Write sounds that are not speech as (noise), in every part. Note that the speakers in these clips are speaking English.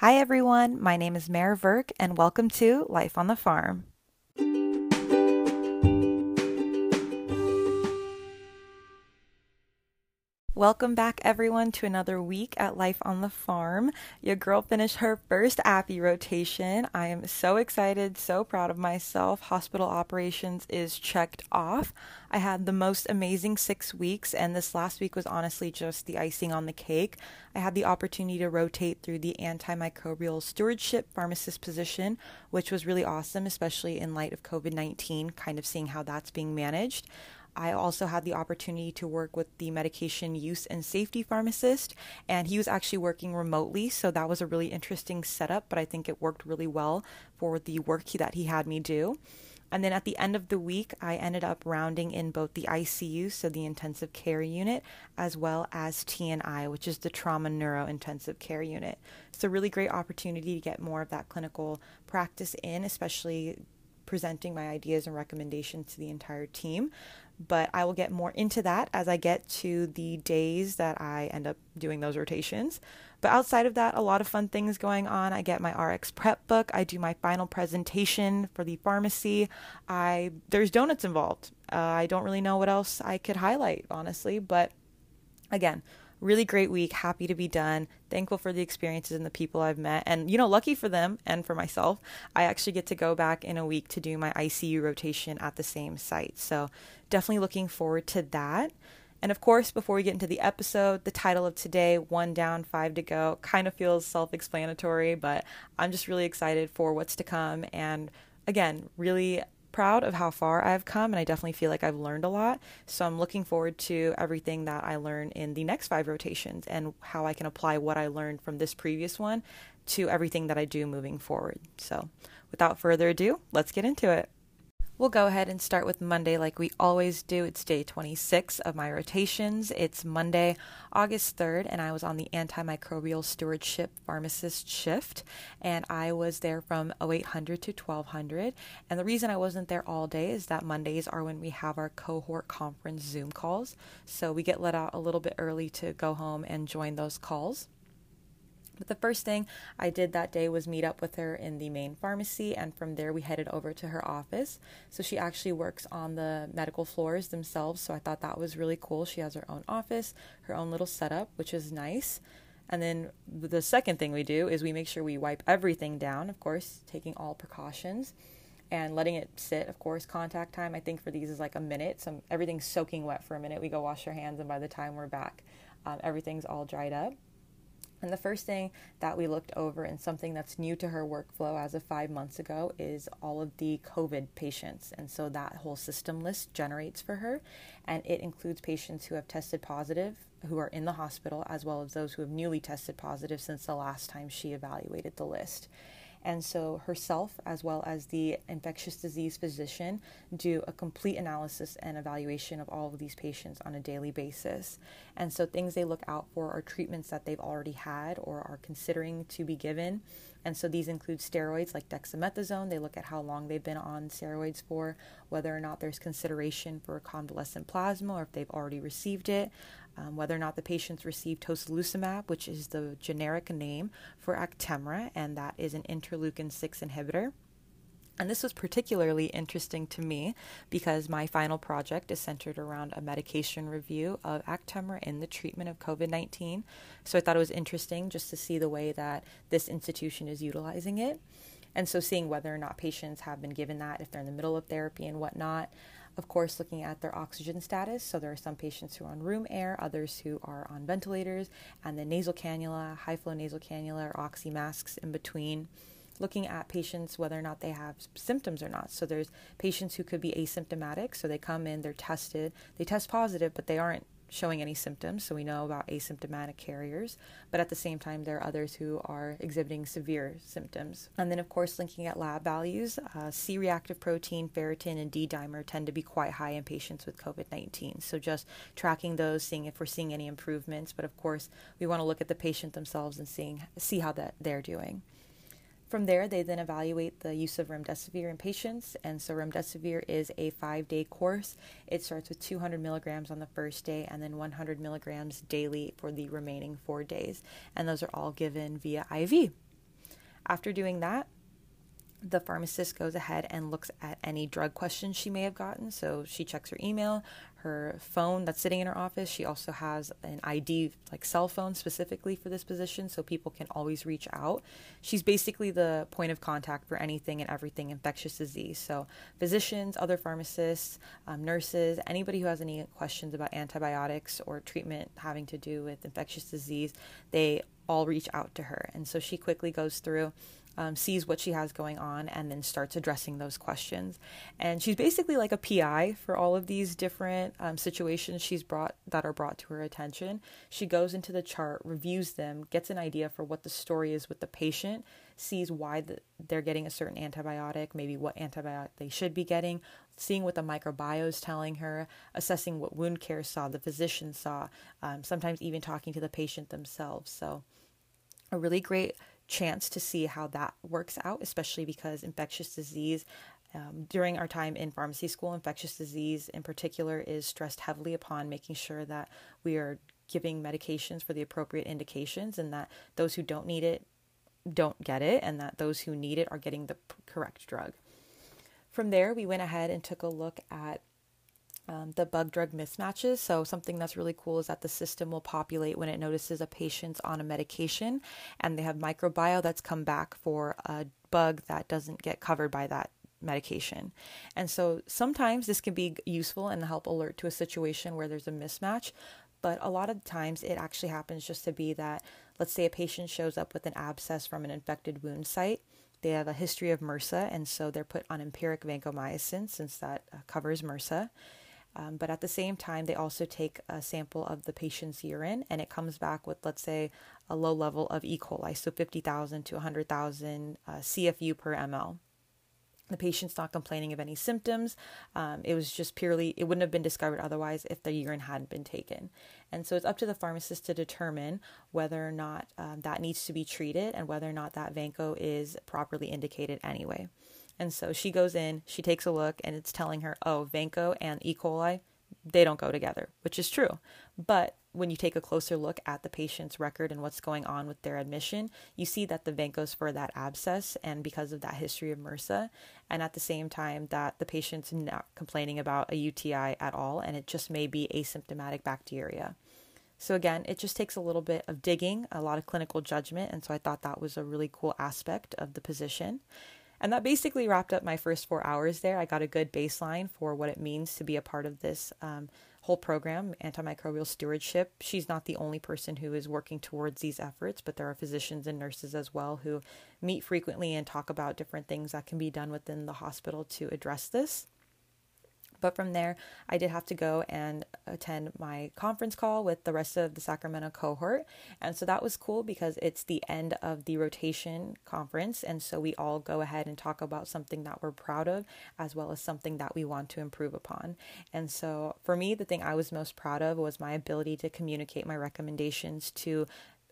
Hi, everyone. My name is Mare Verk, and welcome to Life on the Farm. Welcome back, everyone, to another week at Life on the Farm. Your girl finished her first APPE rotation. I am so excited, so proud of myself. Hospital operations is checked off. I had the most amazing six weeks, and this last week was honestly just the icing on the cake. I had the opportunity to rotate through the antimicrobial stewardship pharmacist position, which was really awesome, especially in light of COVID 19, kind of seeing how that's being managed. I also had the opportunity to work with the medication use and safety pharmacist, and he was actually working remotely. So that was a really interesting setup, but I think it worked really well for the work that he had me do. And then at the end of the week, I ended up rounding in both the ICU, so the intensive care unit, as well as TNI, which is the trauma neuro intensive care unit. It's a really great opportunity to get more of that clinical practice in, especially presenting my ideas and recommendations to the entire team but I will get more into that as I get to the days that I end up doing those rotations. But outside of that, a lot of fun things going on. I get my RxPrep book. I do my final presentation for the pharmacy. I there's donuts involved. Uh, I don't really know what else I could highlight honestly, but again, really great week. Happy to be done. Thankful for the experiences and the people I've met. And, you know, lucky for them and for myself, I actually get to go back in a week to do my ICU rotation at the same site. So, definitely looking forward to that. And of course, before we get into the episode, the title of today, One Down, Five to Go, kind of feels self explanatory, but I'm just really excited for what's to come. And again, really proud of how far I've come, and I definitely feel like I've learned a lot. So I'm looking forward to everything that I learn in the next five rotations and how I can apply what I learned from this previous one to everything that I do moving forward. So without further ado, let's get into it. We'll go ahead and start with Monday like we always do. It's day 26 of my rotations. It's Monday, August 3rd, and I was on the antimicrobial stewardship pharmacist shift. And I was there from 0800 to 1200. And the reason I wasn't there all day is that Mondays are when we have our cohort conference Zoom calls. So we get let out a little bit early to go home and join those calls. But the first thing I did that day was meet up with her in the main pharmacy, and from there we headed over to her office. So she actually works on the medical floors themselves, so I thought that was really cool. She has her own office, her own little setup, which is nice. And then the second thing we do is we make sure we wipe everything down, of course, taking all precautions and letting it sit. Of course, contact time I think for these is like a minute. So everything's soaking wet for a minute. We go wash our hands, and by the time we're back, um, everything's all dried up. And the first thing that we looked over and something that's new to her workflow as of five months ago is all of the COVID patients. And so that whole system list generates for her. And it includes patients who have tested positive, who are in the hospital, as well as those who have newly tested positive since the last time she evaluated the list. And so, herself, as well as the infectious disease physician, do a complete analysis and evaluation of all of these patients on a daily basis. And so, things they look out for are treatments that they've already had or are considering to be given. And so, these include steroids like dexamethasone. They look at how long they've been on steroids for, whether or not there's consideration for convalescent plasma or if they've already received it um, whether or not the patients received tocilizumab, which is the generic name for Actemra, and that is an interleukin 6 inhibitor. And this was particularly interesting to me because my final project is centered around a medication review of Actemra in the treatment of COVID 19. So I thought it was interesting just to see the way that this institution is utilizing it. And so seeing whether or not patients have been given that, if they're in the middle of therapy and whatnot of course, looking at their oxygen status. So there are some patients who are on room air, others who are on ventilators, and then nasal cannula, high flow nasal cannula, or oxy masks in between. Looking at patients whether or not they have symptoms or not. So there's patients who could be asymptomatic, so they come in, they're tested, they test positive, but they aren't showing any symptoms, so we know about asymptomatic carriers, but at the same time, there are others who are exhibiting severe symptoms. And then, of course, linking at lab values, uh, C reactive protein, ferritin, and D dimer tend to be quite high in patients with COVID 19. So, just tracking those, seeing if we're seeing any improvements, but of course, we want to look at the patient themselves and seeing, see how that they're doing. From there, they then evaluate the use of remdesivir in patients. And so, remdesivir is a five day course. It starts with 200 milligrams on the first day and then 100 milligrams daily for the remaining four days. And those are all given via IV. After doing that, the pharmacist goes ahead and looks at any drug questions she may have gotten. So she checks her email, her phone that's sitting in her office. She also has an ID, like cell phone specifically for this position, so people can always reach out. She's basically the point of contact for anything and everything infectious disease. So physicians, other pharmacists, um, nurses, anybody who has any questions about antibiotics or treatment having to do with infectious disease, they all reach out to her. And so she quickly goes through um, sees what she has going on, and then starts addressing those questions. And she's basically like a PI for all of these different um, situations she's brought that are brought to her attention. She goes into the chart, reviews them, gets an idea for what the story is with the patient, sees why the, they're getting a certain antibiotic, maybe what antibiotic they should be getting, seeing what the microbiome is telling her, assessing what wound care saw, the physician saw, um, sometimes even talking to the patient themselves. So, a really great chance to see how that works out, especially because infectious disease. Um, during our time in pharmacy school, infectious disease in particular is stressed heavily upon making sure that we are giving medications for the appropriate indications and that those who don't need it don't get it and that those who need it are getting the correct drug. From there, we went ahead and took a look at um, the bug drug mismatches. So, something that's really cool is that the system will populate when it notices a patient's on a medication and they have microbiome that's come back for a bug that doesn't get covered by that medication. And so, sometimes this can be useful and help alert to a situation where there's a mismatch. But a lot of times it actually happens just to be that, let's say a patient shows up with an abscess from an infected wound site they have a history of MRSA, and so they're put on empiric vancomycin since that uh, covers MRSA. Um, but at the same time, they also take a sample of the patient's urine and it comes back with, let's say, a low level of E. coli, so 50,000 to 100,000 uh, CFU per ml. The patient's not complaining of any symptoms. Um, it was just purely, it wouldn't have been discovered otherwise if the urine hadn't been taken. And so it's up to the pharmacist to determine whether or not um, that needs to be treated and whether or not that Vanco is properly indicated anyway. And so she goes in, she takes a look, and it's telling her, oh, Vanco and E. coli, they don't go together, which is true. But when you take a closer look at the patient's record and what's going on with their admission, you see that the Vanco's for that abscess and because of that history of MRSA, and at the same time that the patient's not complaining about a UTI at all, and it just may be asymptomatic bacteriuria. So, again, it just takes a little bit of digging, a lot of clinical judgment, and so I thought that was a really cool aspect of the position. And that basically wrapped up my first four hours there. I got a good baseline for what it means to be a part of this um, whole program, antimicrobial stewardship. She's not the only person who is working towards these efforts, but there are physicians and nurses as well who meet frequently and talk about different things that can be done within the hospital to address this. But from there, I did have to go and attend my conference call with the rest of the Sacramento cohort. And so that was cool because it's the end of the rotation conference. And so we all go ahead and talk about something that we're proud of, as well as something that we want to improve upon. And so for me, the thing I was most proud of was my ability to communicate my recommendations to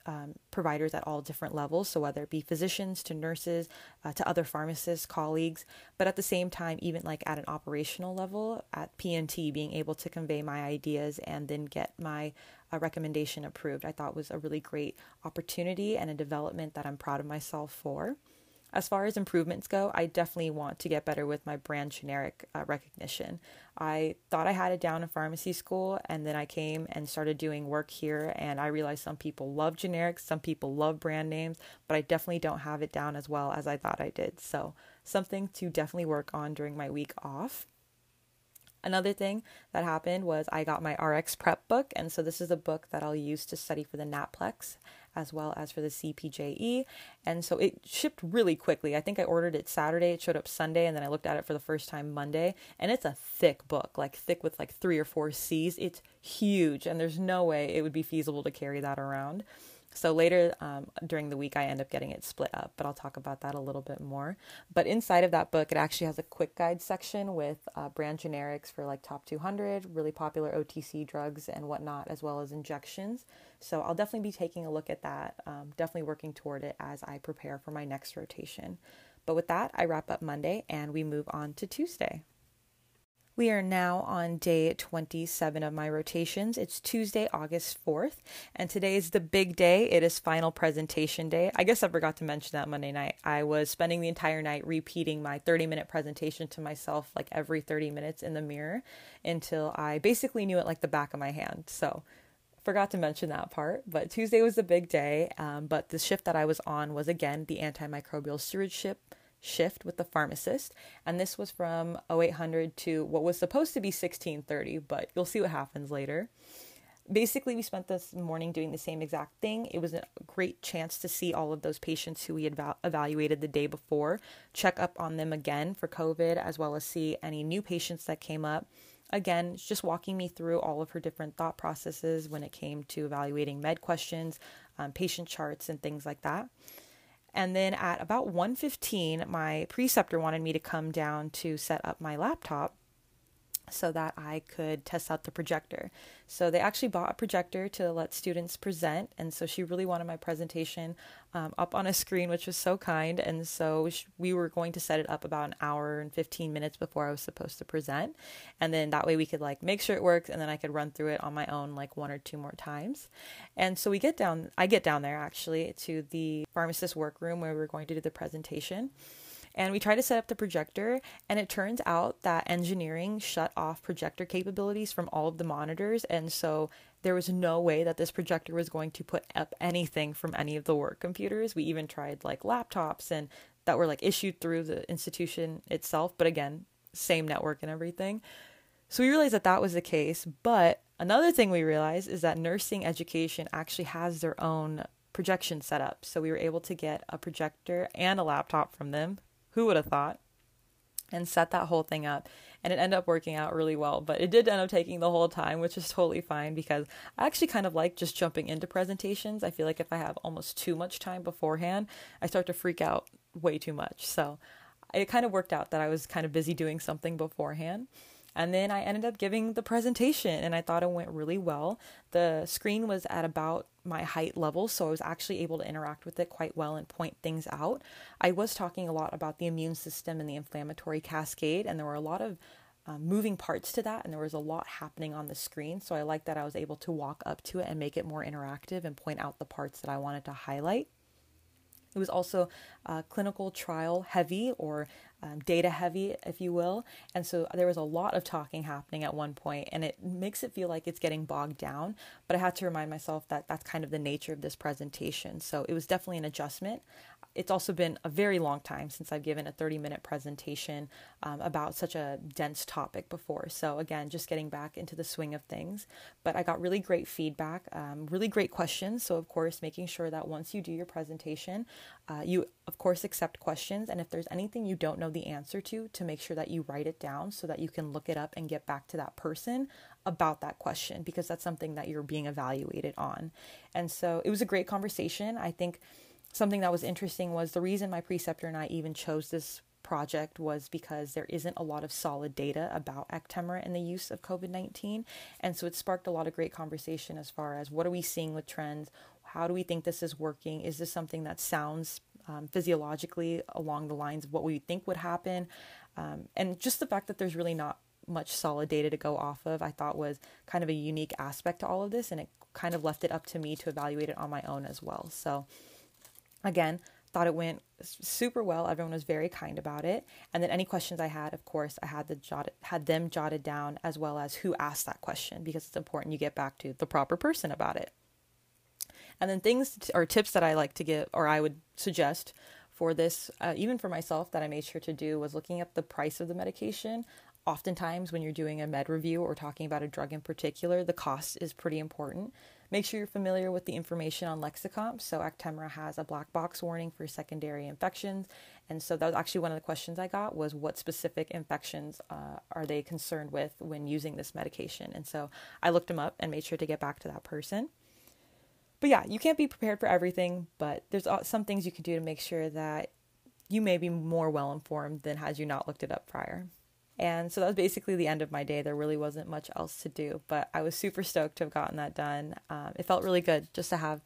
um, providers at all different levels. So, whether it be physicians to nurses uh, to other pharmacists, colleagues, but at the same time, even like at an operational level at PNT, being able to convey my ideas and then get my uh, recommendation approved, I thought was a really great opportunity and a development that I'm proud of myself for. As far as improvements go, I definitely want to get better with my brand generic uh, recognition. I thought I had it down in pharmacy school, and then I came and started doing work here, and I realized some people love generics, some people love brand names, but I definitely don't have it down as well as I thought I did. So, something to definitely work on during my week off. Another thing that happened was I got my RxPrep book, and so this is a book that I'll use to study for the NAPLEX as well as for the CPJE. And so it shipped really quickly. I think I ordered it Saturday, it showed up Sunday, and then I looked at it for the first time Monday. And it's a thick book, like thick with like three or four C's. It's huge, and there's no way it would be feasible to carry that around. So later um, during the week, I end up getting it split up, but I'll talk about that a little bit more. But inside of that book, it actually has a quick guide section with uh, brand generics for like top 200, really popular OTC drugs and whatnot, as well as injections. So I'll definitely be taking a look at that, um, definitely working toward it as I prepare for my next rotation. But with that, I wrap up Monday and we move on to Tuesday. We are now on day 27 of my rotations. It's Tuesday, August 4th, and today is the big day. It is final presentation day. I guess I forgot to mention that Monday night. I was spending the entire night repeating my 30 minute presentation to myself like every 30 minutes in the mirror until I basically knew it like the back of my hand. So, forgot to mention that part. But Tuesday was the big day. Um, but the shift that I was on was again the antimicrobial stewardship shift with the pharmacist, and this was from 0800 to what was supposed to be 1630, but you'll see what happens later. Basically, we spent this morning doing the same exact thing. It was a great chance to see all of those patients who we had val- evaluated the day before, check up on them again for COVID, as well as see any new patients that came up. Again, just walking me through all of her different thought processes when it came to evaluating med questions, um, patient charts, and things like that. And then at about 1:15, my preceptor wanted me to come down to set up my laptop so that I could test out the projector. So they actually bought a projector to let students present, and so she really wanted my presentation um, up on a screen, which was so kind. And so we were going to set it up about an hour and 15 minutes before I was supposed to present, and then that way we could like make sure it works, and then I could run through it on my own like one or two more times. And so we get down, I get down there actually to the pharmacist workroom where we we're going to do the presentation and we tried to set up the projector and it turns out that engineering shut off projector capabilities from all of the monitors and so there was no way that this projector was going to put up anything from any of the work computers. We even tried like laptops and that were like issued through the institution itself but again same network and everything. So we realized that that was the case but another thing we realized is that nursing education actually has their own projection setup. So we were able to get a projector and a laptop from them who would have thought? And set that whole thing up. And it ended up working out really well. But it did end up taking the whole time, which is totally fine because I actually kind of like just jumping into presentations. I feel like if I have almost too much time beforehand, I start to freak out way too much. So it kind of worked out that I was kind of busy doing something beforehand. And then I ended up giving the presentation and I thought it went really well. The screen was at about my height level, so I was actually able to interact with it quite well and point things out. I was talking a lot about the immune system and the inflammatory cascade, and there were a lot of um, moving parts to that, and there was a lot happening on the screen. So I like that I was able to walk up to it and make it more interactive and point out the parts that I wanted to highlight. It was also uh, clinical trial heavy or um, data heavy, if you will. And so there was a lot of talking happening at one point, and it makes it feel like it's getting bogged down. But I had to remind myself that that's kind of the nature of this presentation. So it was definitely an adjustment it's also been a very long time since I've given a 30 minute presentation um, about such a dense topic before. So, again, just getting back into the swing of things. But I got really great feedback, um, really great questions. So, of course, making sure that once you do your presentation, uh, you, of course, accept questions. And if there's anything you don't know the answer to, to make sure that you write it down so that you can look it up and get back to that person about that question because that's something that you're being evaluated on. And so, it was a great conversation. I think something that was interesting was the reason my preceptor and I even chose this project was because there isn't a lot of solid data about Actemra and the use of COVID 19. And so it sparked a lot of great conversation as far as what are we seeing with trends? How do we think this is working? Is this something that sounds um, physiologically along the lines of what we think would happen? Um, and just the fact that there's really not much solid data to go off of, I thought was kind of a unique aspect to all of this. And it kind of left it up to me to evaluate it on my own as well. So, Again, thought it went super well. Everyone was very kind about it. And then any questions I had, of course, I had the jot had them jotted down as well as who asked that question because it's important you get back to the proper person about it. And then things or tips that I like to give or I would suggest for this, uh, even for myself, that I made sure to do was looking at the price of the medication. Oftentimes, when you're doing a med review or talking about a drug in particular, the cost is pretty important. Make sure you're familiar with the information on Lexicomp. So, Actemra has a black box warning for secondary infections. And so, that was actually one of the questions I got was what specific infections uh, are they concerned with when using this medication? And so, I looked them up and made sure to get back to that person. But yeah, you can't be prepared for everything, but there's some things you can do to make sure that you may be more well informed than had you not looked it up prior. And so that was basically the end of my day. There really wasn't much else to do, but I was super stoked to have gotten that done. Um, it felt really good just to have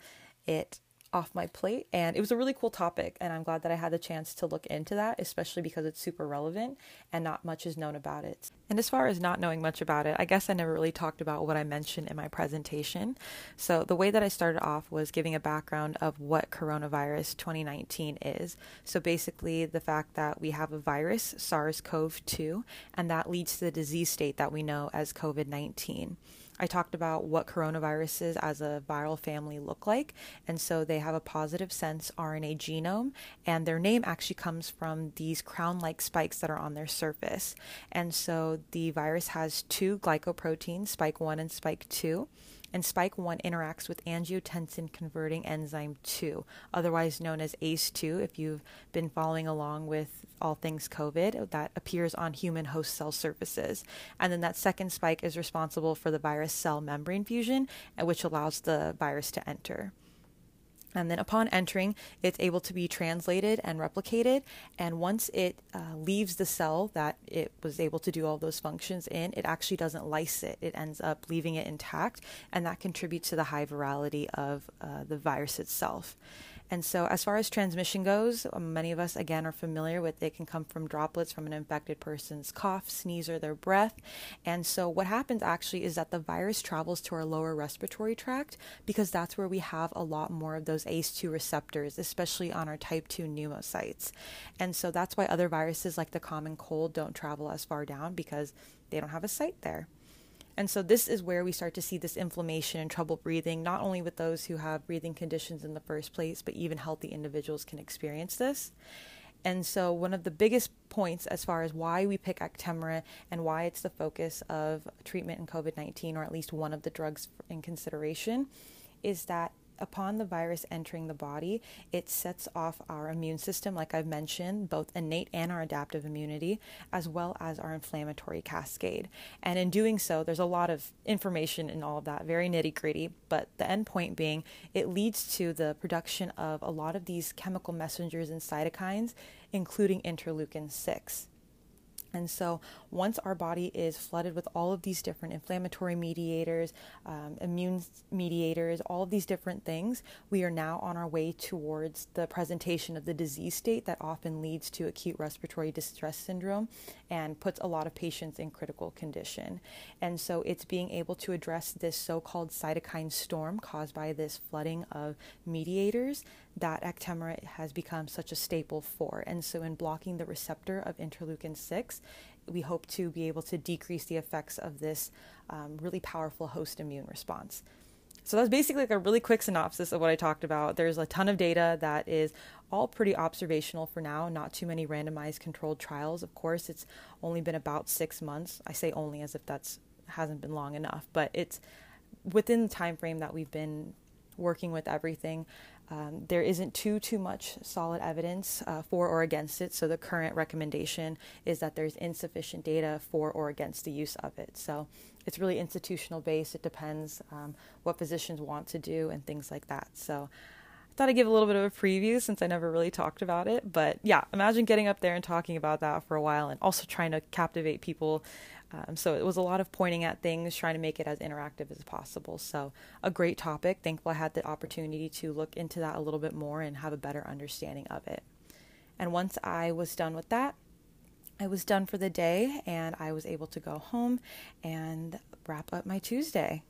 it off my plate. And it was a really cool topic. And I'm glad that I had the chance to look into that, especially because it's super relevant and not much is known about it. And as far as not knowing much about it, I guess I never really talked about what I mentioned in my presentation. So the way that I started off was giving a background of what coronavirus 2019 is. So basically, the fact that we have a virus, SARS CoV 2, and that leads to the disease state that we know as COVID 19. I talked about what coronaviruses as a viral family look like. And so they have a positive sense RNA genome, and their name actually comes from these crown like spikes that are on their surface. And so the virus has two glycoproteins, spike 1 and spike 2 and spike 1 interacts with angiotensin converting enzyme 2, otherwise known as ACE2 if you've been following along with all things COVID that appears on human host cell surfaces. And then that second spike is responsible for the virus cell membrane fusion, uh, which allows the virus to enter. And then upon entering, it's able to be translated and replicated. And once it uh, leaves the cell that it was able to do all those functions in, it actually doesn't lyse it. It ends up leaving it intact, and that contributes to the high virality of uh, the virus itself. And so, as far as transmission goes, um, many of us again are familiar with it can come from droplets from an infected person's cough, sneeze, or their breath. And so, what happens actually is that the virus travels to our lower respiratory tract because that's where we have a lot more of those ACE2 receptors, especially on our type 2 pneumocytes. And so, that's why other viruses like the common cold don't travel as far down because they don't have a site there. And so this is where we start to see this inflammation and trouble breathing, not only with those who have breathing conditions in the first place, but even healthy individuals can experience this. And so, one of the biggest points as far as why we pick Actemra and why it's the focus of treatment in COVID 19, or at least one of the drugs in consideration, is that upon the virus entering the body, it sets off our immune system, like I've mentioned, both innate and our adaptive immunity, as well as our inflammatory cascade. And in doing so, there's a lot of information in all of that, very nitty gritty, but the end point being it leads to the production of a lot of these chemical messengers and cytokines, including interleukin 6. And so, once our body is flooded with all of these different inflammatory mediators, um, immune mediators, all of these different things, we are now on our way towards the presentation of the disease state that often leads to acute respiratory distress syndrome and puts a lot of patients in critical condition. And so, it's being able to address this so called cytokine storm caused by this flooding of mediators that Actemra has become such a staple for. And so, in blocking the receptor of interleukin 6, we hope to be able to decrease the effects of this um, really powerful host immune response. So, that's basically like a really quick synopsis of what I talked about. There's a ton of data that is all pretty observational for now, not too many randomized controlled trials. Of course, it's only been about six months. I say only as if that's hasn't been long enough, but it's within the time frame that we've been working with everything. Um, there isn't too too much solid evidence uh, for or against it. So the current recommendation is that there's insufficient data for or against the use of it. So it's really institutional based. It depends um, what physicians want to do and things like that. So I thought I'd give a little bit of a preview since I never really talked about it. But yeah, imagine getting up there and talking about that for a while and also trying to captivate people um, so it was a lot of pointing at things, trying to make it as interactive as possible. So a great topic. Thankful I had the opportunity to look into that a little bit more and have a better understanding of it. And once I was done with that, I was done for the day and I was able to go home and wrap up my Tuesday.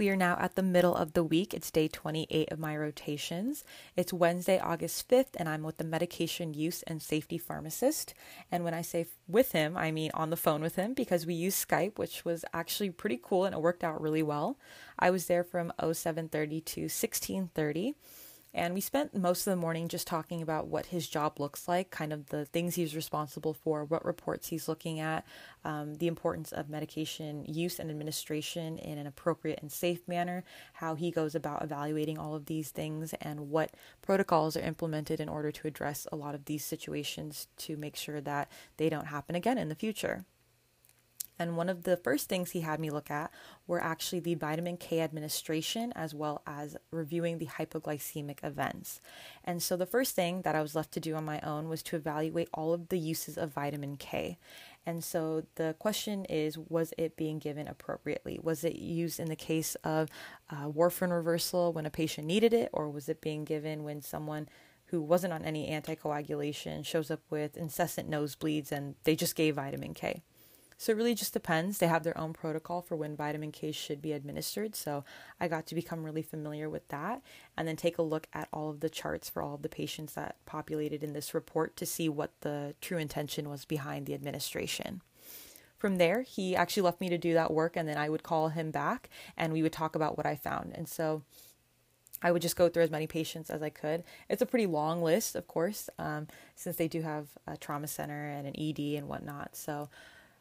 We are now at the middle of the week. It's day 28 of my rotations. It's Wednesday, August 5th, and I'm with the medication use and safety pharmacist. And when I say with him, I mean on the phone with him because we use Skype, which was actually pretty cool and it worked out really well. I was there from 0730 to 1630 and we spent most of the morning just talking about what his job looks like, kind of the things he's responsible for, what reports he's looking at, um, the importance of medication use and administration in an appropriate and safe manner, how he goes about evaluating all of these things, and what protocols are implemented in order to address a lot of these situations to make sure that they don't happen again in the future. And one of the first things he had me look at were actually the vitamin K administration as well as reviewing the hypoglycemic events. And so the first thing that I was left to do on my own was to evaluate all of the uses of vitamin K. And so the question is was it being given appropriately? Was it used in the case of uh, warfarin reversal when a patient needed it, or was it being given when someone who wasn't on any anticoagulation shows up with incessant nosebleeds and they just gave vitamin K? So it really just depends. They have their own protocol for when vitamin K should be administered. So I got to become really familiar with that and then take a look at all of the charts for all of the patients that populated in this report to see what the true intention was behind the administration. From there, he actually left me to do that work and then I would call him back and we would talk about what I found. And so I would just go through as many patients as I could. It's a pretty long list, of course, um, since they do have a trauma center and an ED and whatnot. So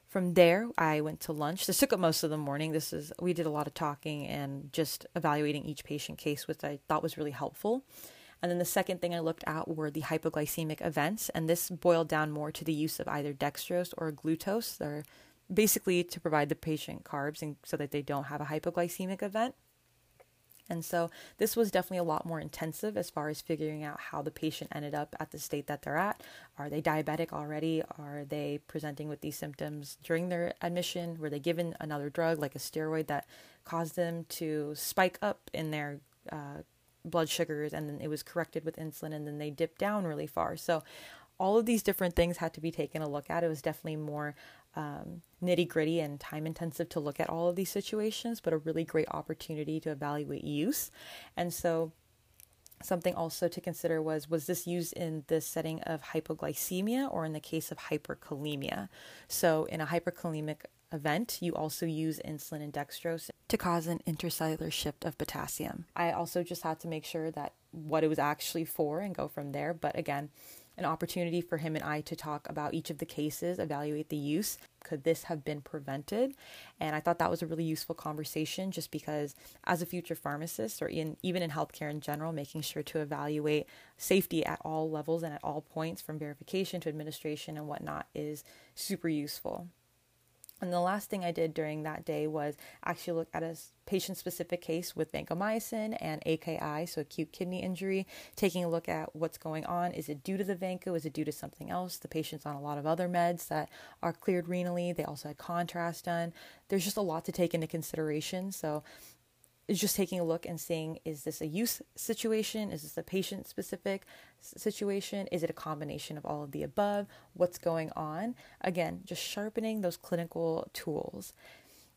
from there, I went to lunch. This took up most of the morning. This is we did a lot of talking and just evaluating each patient case, which I thought was really helpful. And then the second thing I looked at were the hypoglycemic events, and this boiled down more to the use of either dextrose or glucose. They're basically to provide the patient carbs and so that they don't have a hypoglycemic event. And so this was definitely a lot more intensive as far as figuring out how the patient ended up at the state that they're at. Are they diabetic already? Are they presenting with these symptoms during their admission? Were they given another drug like a steroid that caused them to spike up in their uh, blood sugars and then it was corrected with insulin and then they dipped down really far? So all of these different things had to be taken a look at. It was definitely more um, nitty gritty and time intensive to look at all of these situations, but a really great opportunity to evaluate use. And so, something also to consider was was this used in the setting of hypoglycemia or in the case of hyperkalemia? So, in a hyperkalemic event, you also use insulin and dextrose to cause an intracellular shift of potassium. I also just had to make sure that what it was actually for and go from there. But again, an opportunity for him and I to talk about each of the cases, evaluate the use. Could this have been prevented? And I thought that was a really useful conversation just because, as a future pharmacist or in, even in healthcare in general, making sure to evaluate safety at all levels and at all points from verification to administration and whatnot is super useful. And the last thing I did during that day was actually look at a patient specific case with vancomycin and AKI, so acute kidney injury, taking a look at what's going on. Is it due to the vanco? Is it due to something else? The patient's on a lot of other meds that are cleared renally. They also had contrast done. There's just a lot to take into consideration. So just taking a look and seeing is this a use situation? Is this a patient specific situation? Is it a combination of all of the above? What's going on? Again, just sharpening those clinical tools.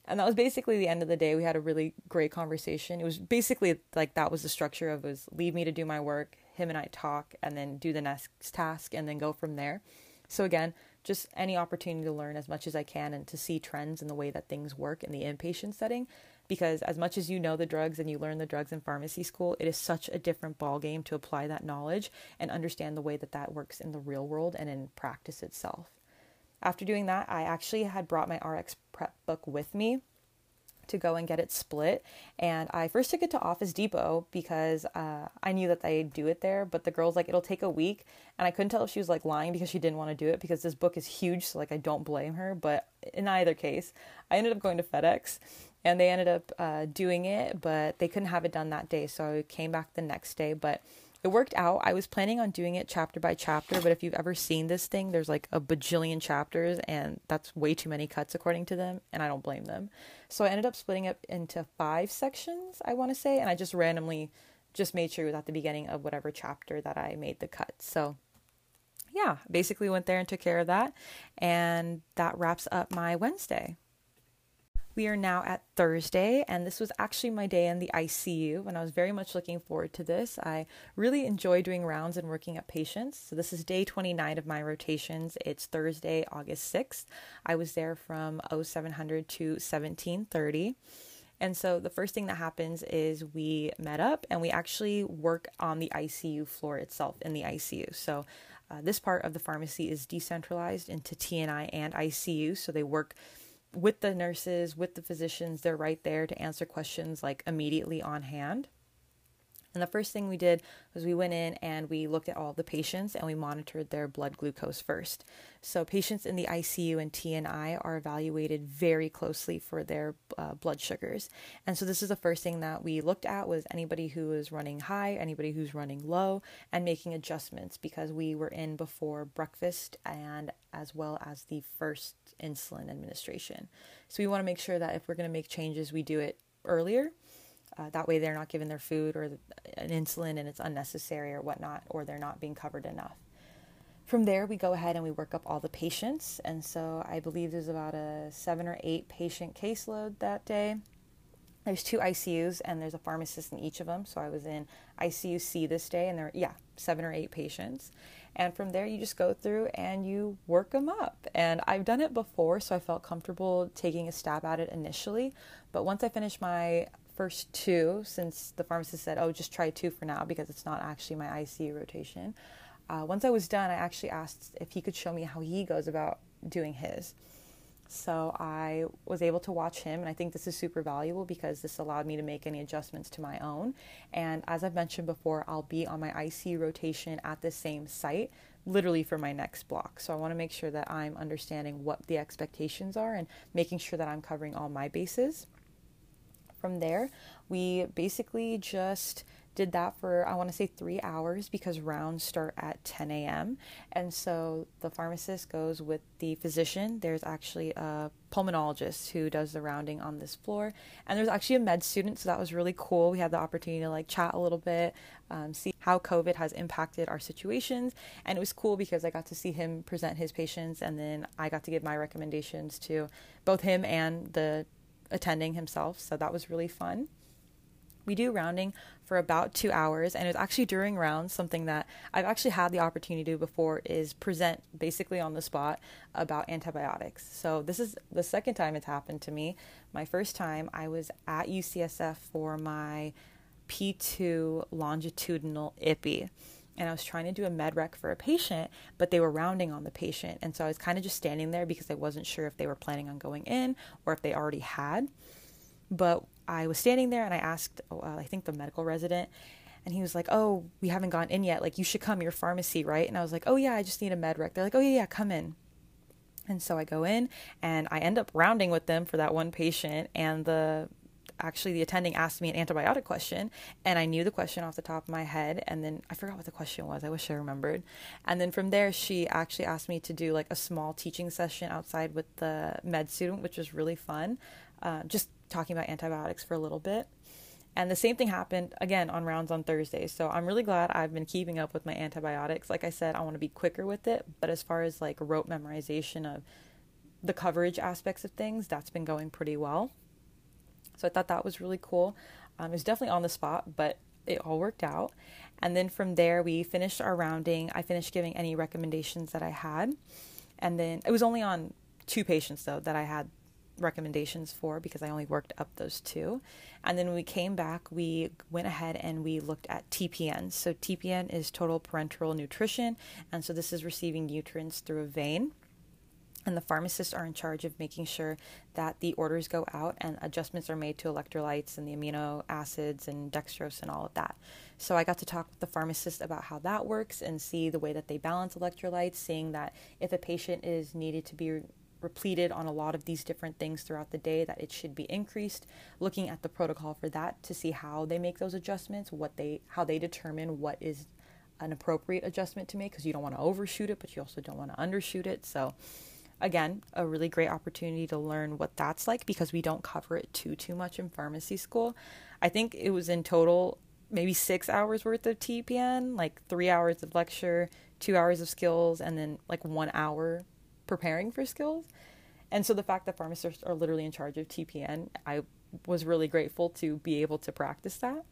And that was basically the end of the day. We had a really great conversation. It was basically like that was the structure of was leave me to do my work, him and I talk, and then do the next task, and then go from there. So again, just any opportunity to learn as much as I can and to see trends in the way that things work in the inpatient setting because as much as you know the drugs and you learn the drugs in pharmacy school, it is such a different ballgame to apply that knowledge and understand the way that that works in the real world and in practice itself. After doing that, I actually had brought my RX prep book with me to go and get it split. And I first took it to Office Depot because uh, I knew that they'd do it there. But the girl's like, it'll take a week. And I couldn't tell if she was like lying because she didn't want to do it because this book is huge. So, like, I don't blame her. But in either case, I ended up going to FedEx and they ended up uh, doing it, but they couldn't have it done that day. So I came back the next day. But it worked out. I was planning on doing it chapter by chapter, but if you've ever seen this thing, there's like a bajillion chapters, and that's way too many cuts according to them, and I don't blame them. So I ended up splitting it into five sections, I want to say, and I just randomly just made sure it was at the beginning of whatever chapter that I made the cut. So yeah, basically went there and took care of that, and that wraps up my Wednesday. We are now at Thursday, and this was actually my day in the ICU, and I was very much looking forward to this. I really enjoy doing rounds and working at patients. So, this is day 29 of my rotations. It's Thursday, August 6th. I was there from 0700 to 1730. And so the first thing that happens is we met up and we actually work on the ICU floor itself in the ICU. So uh, this part of the pharmacy is decentralized into TNI and ICU. So they work with the nurses, with the physicians, they're right there to answer questions like immediately on hand. And the first thing we did was we went in and we looked at all the patients and we monitored their blood glucose first. So, patients in the ICU and TNI are evaluated very closely for their uh, blood sugars. And so, this is the first thing that we looked at was anybody who is running high, anybody who's running low, and making adjustments because we were in before breakfast and as well as the first insulin administration. So, we want to make sure that if we're going to make changes, we do it earlier uh, that way, they're not given their food or an insulin and it's unnecessary or whatnot, or they're not being covered enough. From there, we go ahead and we work up all the patients. And so I believe there's about a seven or eight patient caseload that day. There's two ICUs and there's a pharmacist in each of them. So I was in ICU C this day, and there, yeah, seven or eight patients. And from there, you just go through and you work them up. And I've done it before, so I felt comfortable taking a stab at it initially. But once I finished my first two, since the pharmacist said, oh, just try two for now because it's not actually my ICU rotation. Uh, once I was done, I actually asked if he could show me how he goes about doing his. So I was able to watch him, and I think this is super valuable because this allowed me to make any adjustments to my own. And as I've mentioned before, I'll be on my IC rotation at the same site literally for my next block. So I want to make sure that I'm understanding what the expectations are and making sure that I'm covering all my bases from there, we basically just did that for I want to say three hours because rounds start at 10 a.m. And so the pharmacist goes with the physician. There's actually a pulmonologist who does the rounding on this floor, and there's actually a med student, so that was really cool. We had the opportunity to like chat a little bit, um, see how COVID has impacted our situations, and it was cool because I got to see him present his patients, and then I got to give my recommendations to both him and the attending himself, so that was really fun. We do rounding for about two hours, and it was actually during rounds something that I've actually had the opportunity to do before is present basically on the spot about antibiotics. So, this is the second time it's happened to me. My first time, I was at UCSF for my P2 longitudinal IPI and I was trying to do a med rec for a patient, but they were rounding on the patient. And so I was kind of just standing there because I wasn't sure if they were planning on going in or if they already had. But I was standing there and I asked, uh, I think the medical resident, and he was like, Oh, we haven't gone in yet. Like, you should come, your pharmacy, right? And I was like, Oh, yeah, I just need a med rec. They're like, Oh, yeah, yeah, come in. And so I go in and I end up rounding with them for that one patient. And the actually the attending asked me an antibiotic question and I knew the question off the top of my head and then I forgot what the question was. I wish I remembered. And then from there she actually asked me to do like a small teaching session outside with the med student, which was really fun. Uh, just talking about antibiotics for a little bit. And the same thing happened again on rounds on Thursdays. So I'm really glad I've been keeping up with my antibiotics. Like I said, I want to be quicker with it, but as far as like rote memorization of the coverage aspects of things, that's been going pretty well. So I thought that was really cool. Um, it was definitely on the spot, but it all worked out. And then from there, we finished our rounding. I finished giving any recommendations that I had. And then it was only on two patients, though, that I had recommendations for because I only worked up those two. And then when we came back, we went ahead and we looked at TPN. So TPN is total parenteral nutrition. And so this is receiving nutrients through a vein and the pharmacists are in charge of making sure that the orders go out and adjustments are made to electrolytes and the amino acids and dextrose and all of that. So I got to talk with the pharmacist about how that works and see the way that they balance electrolytes, seeing that if a patient is needed to be repleted on a lot of these different things throughout the day that it should be increased looking at the protocol for that to see how they make those adjustments what they how they determine what is an appropriate adjustment to make because you don't want to overshoot it but you also don't want to undershoot it so again, a really great opportunity to learn what that's like because we don't cover it too too much in pharmacy school. I think it was in total maybe 6 hours worth of TPN, like 3 hours of lecture, 2 hours of skills and then like 1 hour preparing for skills. And so the fact that pharmacists are literally in charge of TPN, I was really grateful to be able to practice that.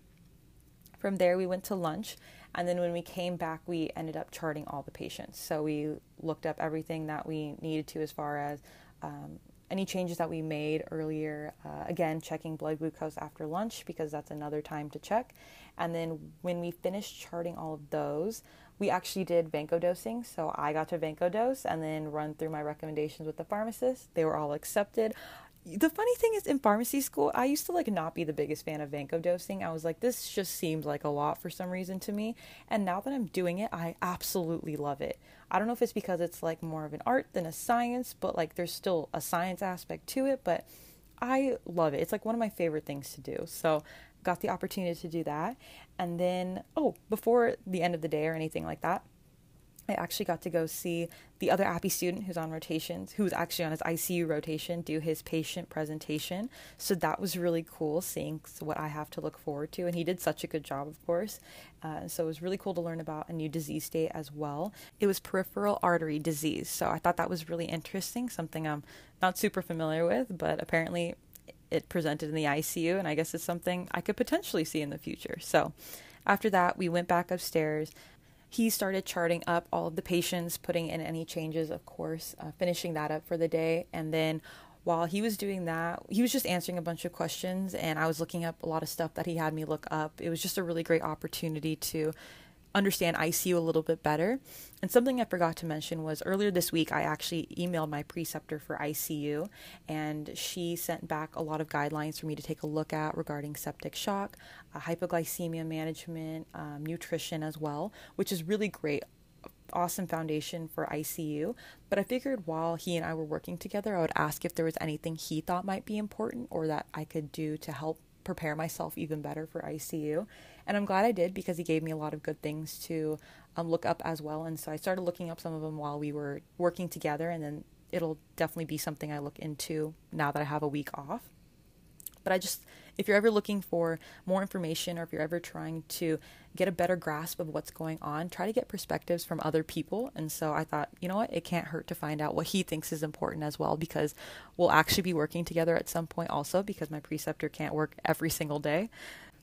From there, we went to lunch and then when we came back, we ended up charting all the patients. So we looked up everything that we needed to as far as um, any changes that we made earlier. Uh, again, checking blood glucose after lunch because that's another time to check. And then when we finished charting all of those, we actually did vanco dosing. So I got to vanco dose and then run through my recommendations with the pharmacist. They were all accepted. the funny thing is in pharmacy school i used to like not be the biggest fan of vanco dosing i was like this just seems like a lot for some reason to me and now that i'm doing it i absolutely love it i don't know if it's because it's like more of an art than a science but like there's still a science aspect to it but i love it it's like one of my favorite things to do so got the opportunity to do that and then oh before the end of the day or anything like that I actually got to go see the other APPE student who's on rotations, who was actually on his ICU rotation, do his patient presentation. So that was really cool seeing what I have to look forward to. And he did such a good job, of course. Uh, so it was really cool to learn about a new disease state as well. It was peripheral artery disease. So I thought that was really interesting, something I'm not super familiar with, but apparently it presented in the ICU. And I guess it's something I could potentially see in the future. So after that, we went back upstairs he started charting up all of the patients, putting in any changes, of course, uh, finishing that up for the day. And then while he was doing that, he was just answering a bunch of questions, and I was looking up a lot of stuff that he had me look up. It was just a really great opportunity to understand ICU a little bit better. And something I forgot to mention was earlier this week, I actually emailed my preceptor for ICU, and she sent back a lot of guidelines for me to take a look at regarding septic shock, uh, hypoglycemia management, um, nutrition as well, which is really great. Awesome foundation for ICU. But I figured while he and I were working together, I would ask if there was anything he thought might be important or that I could do to help prepare myself even better for ICU. And I'm glad I did because he gave me a lot of good things to um, look up as well. And so I started looking up some of them while we were working together, and then it'll definitely be something I look into now that I have a week off. But I just, if you're ever looking for more information or if you're ever trying to get a better grasp of what's going on, try to get perspectives from other people. And so I thought, you know what, it can't hurt to find out what he thinks is important as well because we'll actually be working together at some point also because my preceptor can't work every single day.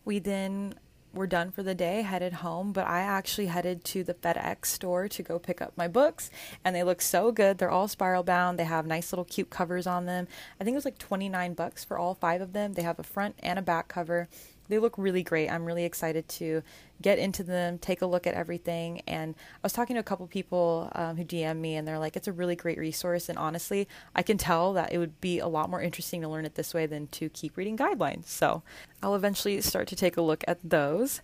We then were done for the day, headed home, but I actually headed to the FedEx store to go pick up my books, and they look so good. They're all spiral bound. They have nice little cute covers on them. I think it was like 29 bucks for all five of them. They have a front and a back cover they look really great. I'm really excited to get into them, take a look at everything. And I was talking to a couple people um, who DM me, and they're like, it's a really great resource. And honestly, I can tell that it would be a lot more interesting to learn it this way than to keep reading guidelines. So I'll eventually start to take a look at those.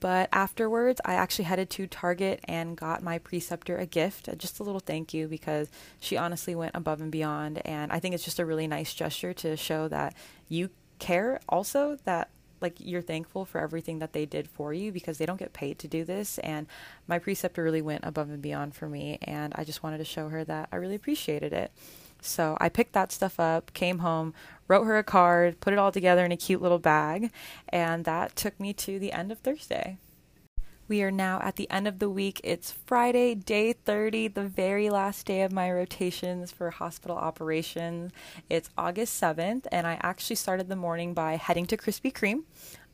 But afterwards, I actually headed to Target and got my preceptor a gift, just a little thank you, because she honestly went above and beyond. And I think it's just a really nice gesture to show that you care also that like you're thankful for everything that they did for you because they don't get paid to do this and my preceptor really went above and beyond for me and I just wanted to show her that I really appreciated it. So I picked that stuff up, came home, wrote her a card, put it all together in a cute little bag, and that took me to the end of Thursday. We are now at the end of the week. It's Friday, day 30, the very last day of my rotations for hospital operations. It's August 7th, and I actually started the morning by heading to Krispy Kreme.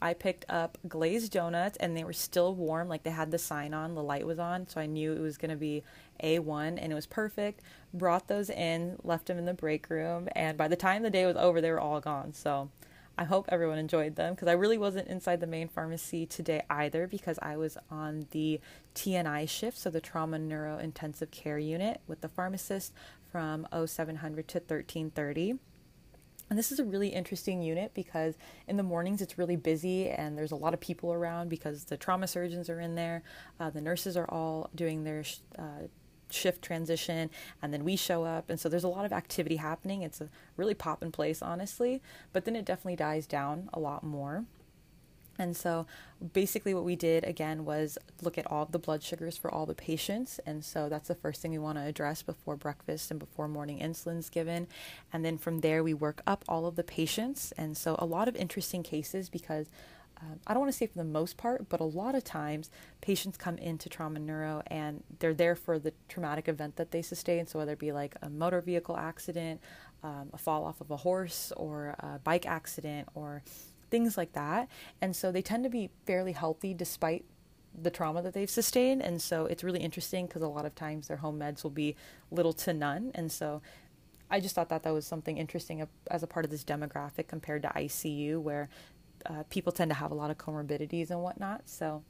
I picked up glazed donuts, and they were still warm, like they had the sign on, the light was on, so I knew it was going to be A1, and it was perfect. Brought those in, left them in the break room, and by the time the day was over, they were all gone. So I hope everyone enjoyed them because I really wasn't inside the main pharmacy today either because I was on the TNI shift, so the trauma neuro intensive care unit with the pharmacist from 0700 to 1330. And this is a really interesting unit because in the mornings it's really busy and there's a lot of people around because the trauma surgeons are in there. Uh, the nurses are all doing their uh, shift transition and then we show up. And so there's a lot of activity happening. It's a really pop in place honestly but then it definitely dies down a lot more. And so basically what we did again was look at all the blood sugars for all the patients. And so that's the first thing we want to address before breakfast and before morning insulin's given. And then from there we work up all of the patients. And so a lot of interesting cases because um, I don't want to say for the most part, but a lot of times patients come into trauma neuro and they're there for the traumatic event that they sustain. So whether it be like a motor vehicle accident, um, a fall off of a horse, or a bike accident, or things like that. And so they tend to be fairly healthy despite the trauma that they've sustained. And so it's really interesting because a lot of times their home meds will be little to none. And so I just thought that that was something interesting as a part of this demographic compared to ICU, where uh, people tend to have a lot of comorbidities and whatnot. So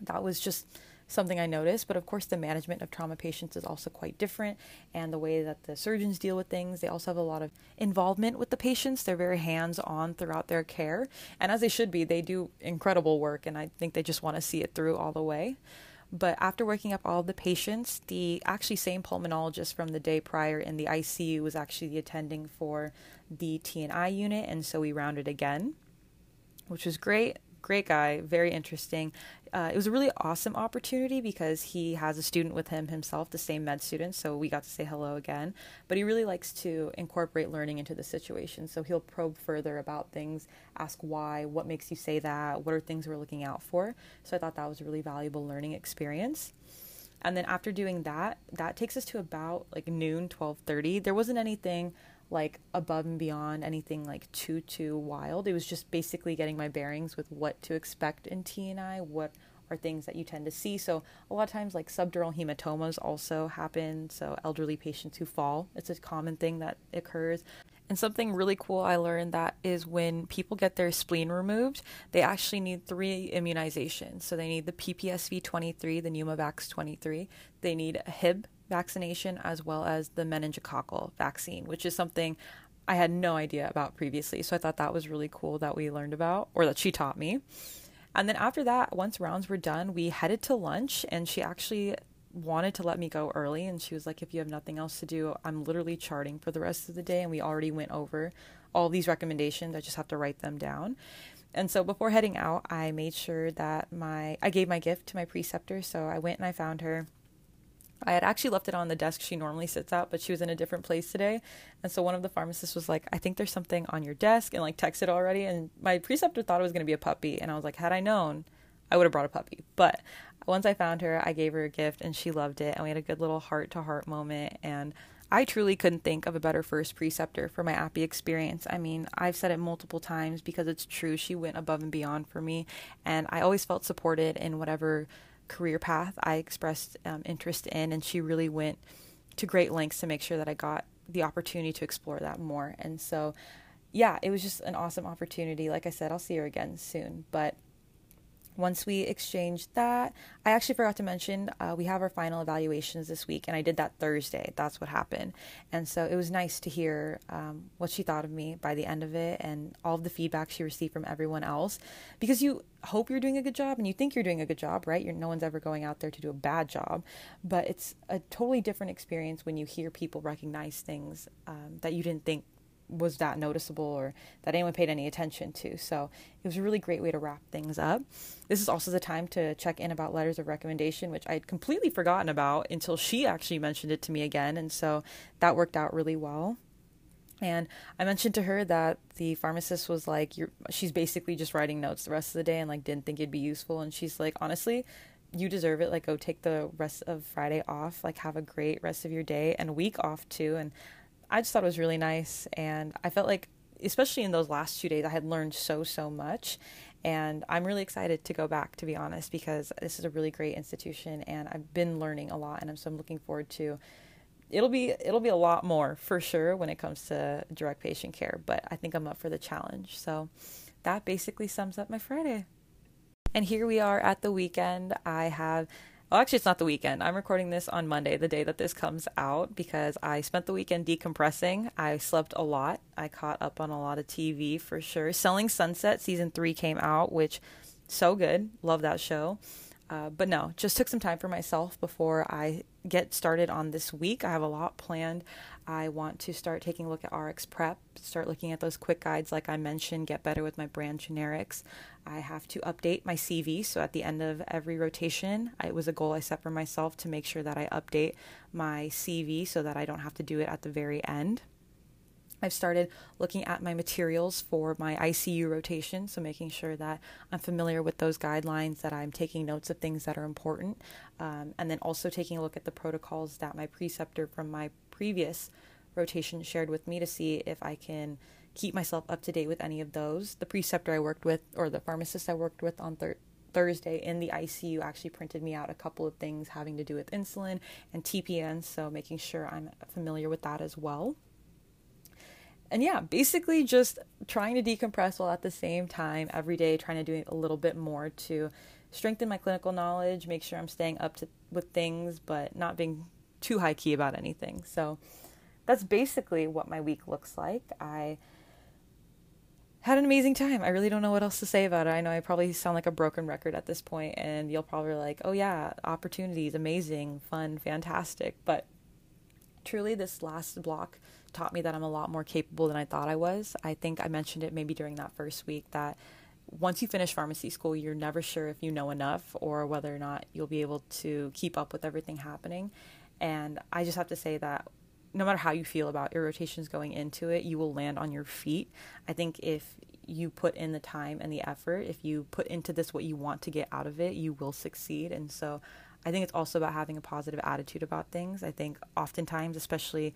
that was just something I noticed. But of course, the management of trauma patients is also quite different, and the way that the surgeons deal with things, they also have a lot of involvement with the patients. They're very hands on throughout their care, and as they should be, they do incredible work, and I think they just want to see it through all the way. But after working up all the patients, the actually same pulmonologist from the day prior in the ICU was actually attending for the TNI unit, and so we rounded again, which was great great guy, very interesting. Uh, it was a really awesome opportunity because he has a student with him himself, the same med student, so we got to say hello again. But he really likes to incorporate learning into the situation, so he'll probe further about things, ask why, what makes you say that, what are things we're looking out for. So I thought that was a really valuable learning experience. And then after doing that, that takes us to about like noon, 12:30. There wasn't anything like above and beyond anything like too too wild. It was just basically getting my bearings with what to expect in TNI, what are things that you tend to see. So a lot of times like subdural hematomas also happen, so elderly patients who fall. It's a common thing that occurs. And something really cool I learned that is when people get their spleen removed, they actually need three immunizations. So they need the PPSV 23, the Pneumovax 23, they need a Hib vaccination as well as the meningococcal vaccine, which is something I had no idea about previously. So I thought that was really cool that we learned about or that she taught me. And then after that, once rounds were done, we headed to lunch and she actually wanted to let me go early and she was like if you have nothing else to do, I'm literally charting for the rest of the day and we already went over all these recommendations. I just have to write them down. And so before heading out, I made sure that my I gave my gift to my preceptor, so I went and I found her I had actually left it on the desk she normally sits at, but she was in a different place today. And so one of the pharmacists was like, I think there's something on your desk and like texted already. And my preceptor thought it was going to be a puppy. And I was like, had I known, I would have brought a puppy. But once I found her, I gave her a gift and she loved it. And we had a good little heart to heart moment. And I truly couldn't think of a better first preceptor for my APPE experience. I mean, I've said it multiple times because it's true. She went above and beyond for me. And I always felt supported in whatever career path I expressed um, interest in, and she really went to great lengths to make sure that I got the opportunity to explore that more. And so, yeah, it was just an awesome opportunity. Like I said, I'll see her again soon, but once we exchanged that, I actually forgot to mention uh, we have our final evaluations this week, and I did that Thursday. That's what happened. And so it was nice to hear um, what she thought of me by the end of it and all of the feedback she received from everyone else because you hope you're doing a good job and you think you're doing a good job, right? You're, no one's ever going out there to do a bad job, but it's a totally different experience when you hear people recognize things um, that you didn't think was that noticeable or that anyone paid any attention to. So it was a really great way to wrap things up. This is also the time to check in about letters of recommendation, which I'd completely forgotten about until she actually mentioned it to me again. And so that worked out really well. And I mentioned to her that the pharmacist was like, she's basically just writing notes the rest of the day and like didn't think it'd be useful. And she's like, honestly, you deserve it. Like, go take the rest of Friday off. Like, have a great rest of your day and week off too. And I just thought it was really nice. And I felt like, especially in those last two days, I had learned so, so much. And I'm really excited to go back, to be honest, because this is a really great institution and I've been learning a lot. And I'm, so I'm looking forward to it'll be it'll be a lot more for sure when it comes to direct patient care but i think i'm up for the challenge so that basically sums up my friday and here we are at the weekend i have well, actually, it's not the weekend. I'm recording this on Monday, the day that this comes out, because I spent the weekend decompressing. I slept a lot. I caught up on a lot of TV for sure. Selling Sunset season three came out, which so good. Love that show. Uh, but no, just took some time for myself before I get started on this week. I have a lot planned. I want to start taking a look at RxPrep, start looking at those quick guides, like I mentioned, get better with my brand generics. I have to update my CV. So at the end of every rotation, it was a goal I set for myself to make sure that I update my CV so that I don't have to do it at the very end. I've started looking at my materials for my ICU rotation, so making sure that I'm familiar with those guidelines, that I'm taking notes of things that are important, um, and then also taking a look at the protocols that my preceptor from my previous rotation shared with me to see if I can keep myself up to date with any of those. The preceptor I worked with, or the pharmacist I worked with on thir- Thursday in the ICU, actually printed me out a couple of things having to do with insulin and TPN, so making sure I'm familiar with that as well and yeah, basically just trying to decompress while at the same time every day trying to do a little bit more to strengthen my clinical knowledge, make sure I'm staying up to with things, but not being too high key about anything. So that's basically what my week looks like. I had an amazing time. I really don't know what else to say about it. I know I probably sound like a broken record at this point, and you'll probably like, oh yeah, opportunities, amazing, fun, fantastic. But truly, this last block taught me that I'm a lot more capable than I thought I was. I think I mentioned it maybe during that first week that once you finish pharmacy school, you're never sure if you know enough or whether or not you'll be able to keep up with everything happening. And I just have to say that no matter how you feel about your rotations going into it, you will land on your feet. I think if you put in the time and the effort, if you put into this what you want to get out of it, you will succeed. And so I think it's also about having a positive attitude about things. I think oftentimes, especially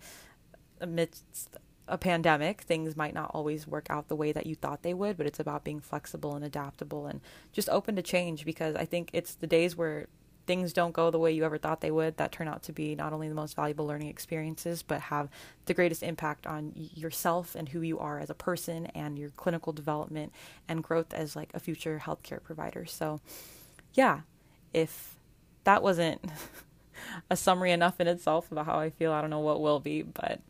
amidst a pandemic, things might not always work out the way that you thought they would, but it's about being flexible and adaptable and just open to change because I think it's the days where things don't go the way you ever thought they would that turn out to be not only the most valuable learning experiences but have the greatest impact on yourself and who you are as a person and your clinical development and growth as like a future healthcare provider. So yeah if that wasn't (laughs) a summary enough in itself about how I feel I don't know what will be but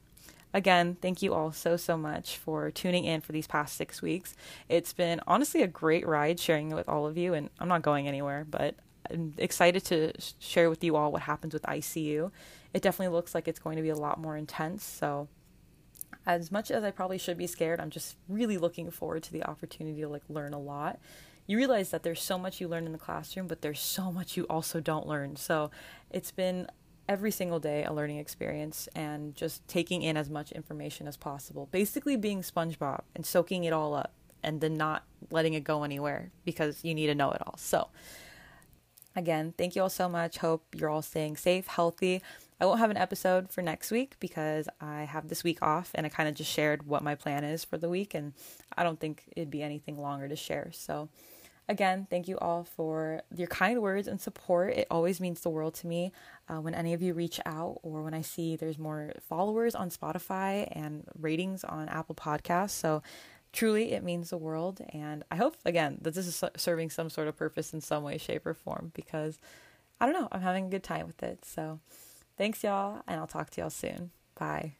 Again, thank you all so, so much for tuning in for these past six weeks. It's been honestly a great ride sharing it with all of you, and I'm not going anywhere, but I'm excited to share with you all what happens with ICU. It definitely looks like it's going to be a lot more intense. So, as much as I probably should be scared, I'm just really looking forward to the opportunity to like learn a lot. You realize that there's so much you learn in the classroom, but there's so much you also don't learn. So, it's been every single day a learning experience and just taking in as much information as possible. Basically, being SpongeBob and soaking it all up and then not letting it go anywhere because you need to know it all. So, Again, thank you all so much. Hope you're all staying safe, healthy. I won't have an episode for next week because I have this week off and I kind of just shared what my plan is for the week, and I don't think it'd be anything longer to share. So, again, thank you all for your kind words and support. It always means the world to me uh, when any of you reach out or when I see there's more followers on Spotify and ratings on Apple Podcasts. So, truly it means the world and i hope again that this is serving some sort of purpose in some way shape or form because i don't know i'm having a good time with it so thanks y'all and i'll talk to y'all soon bye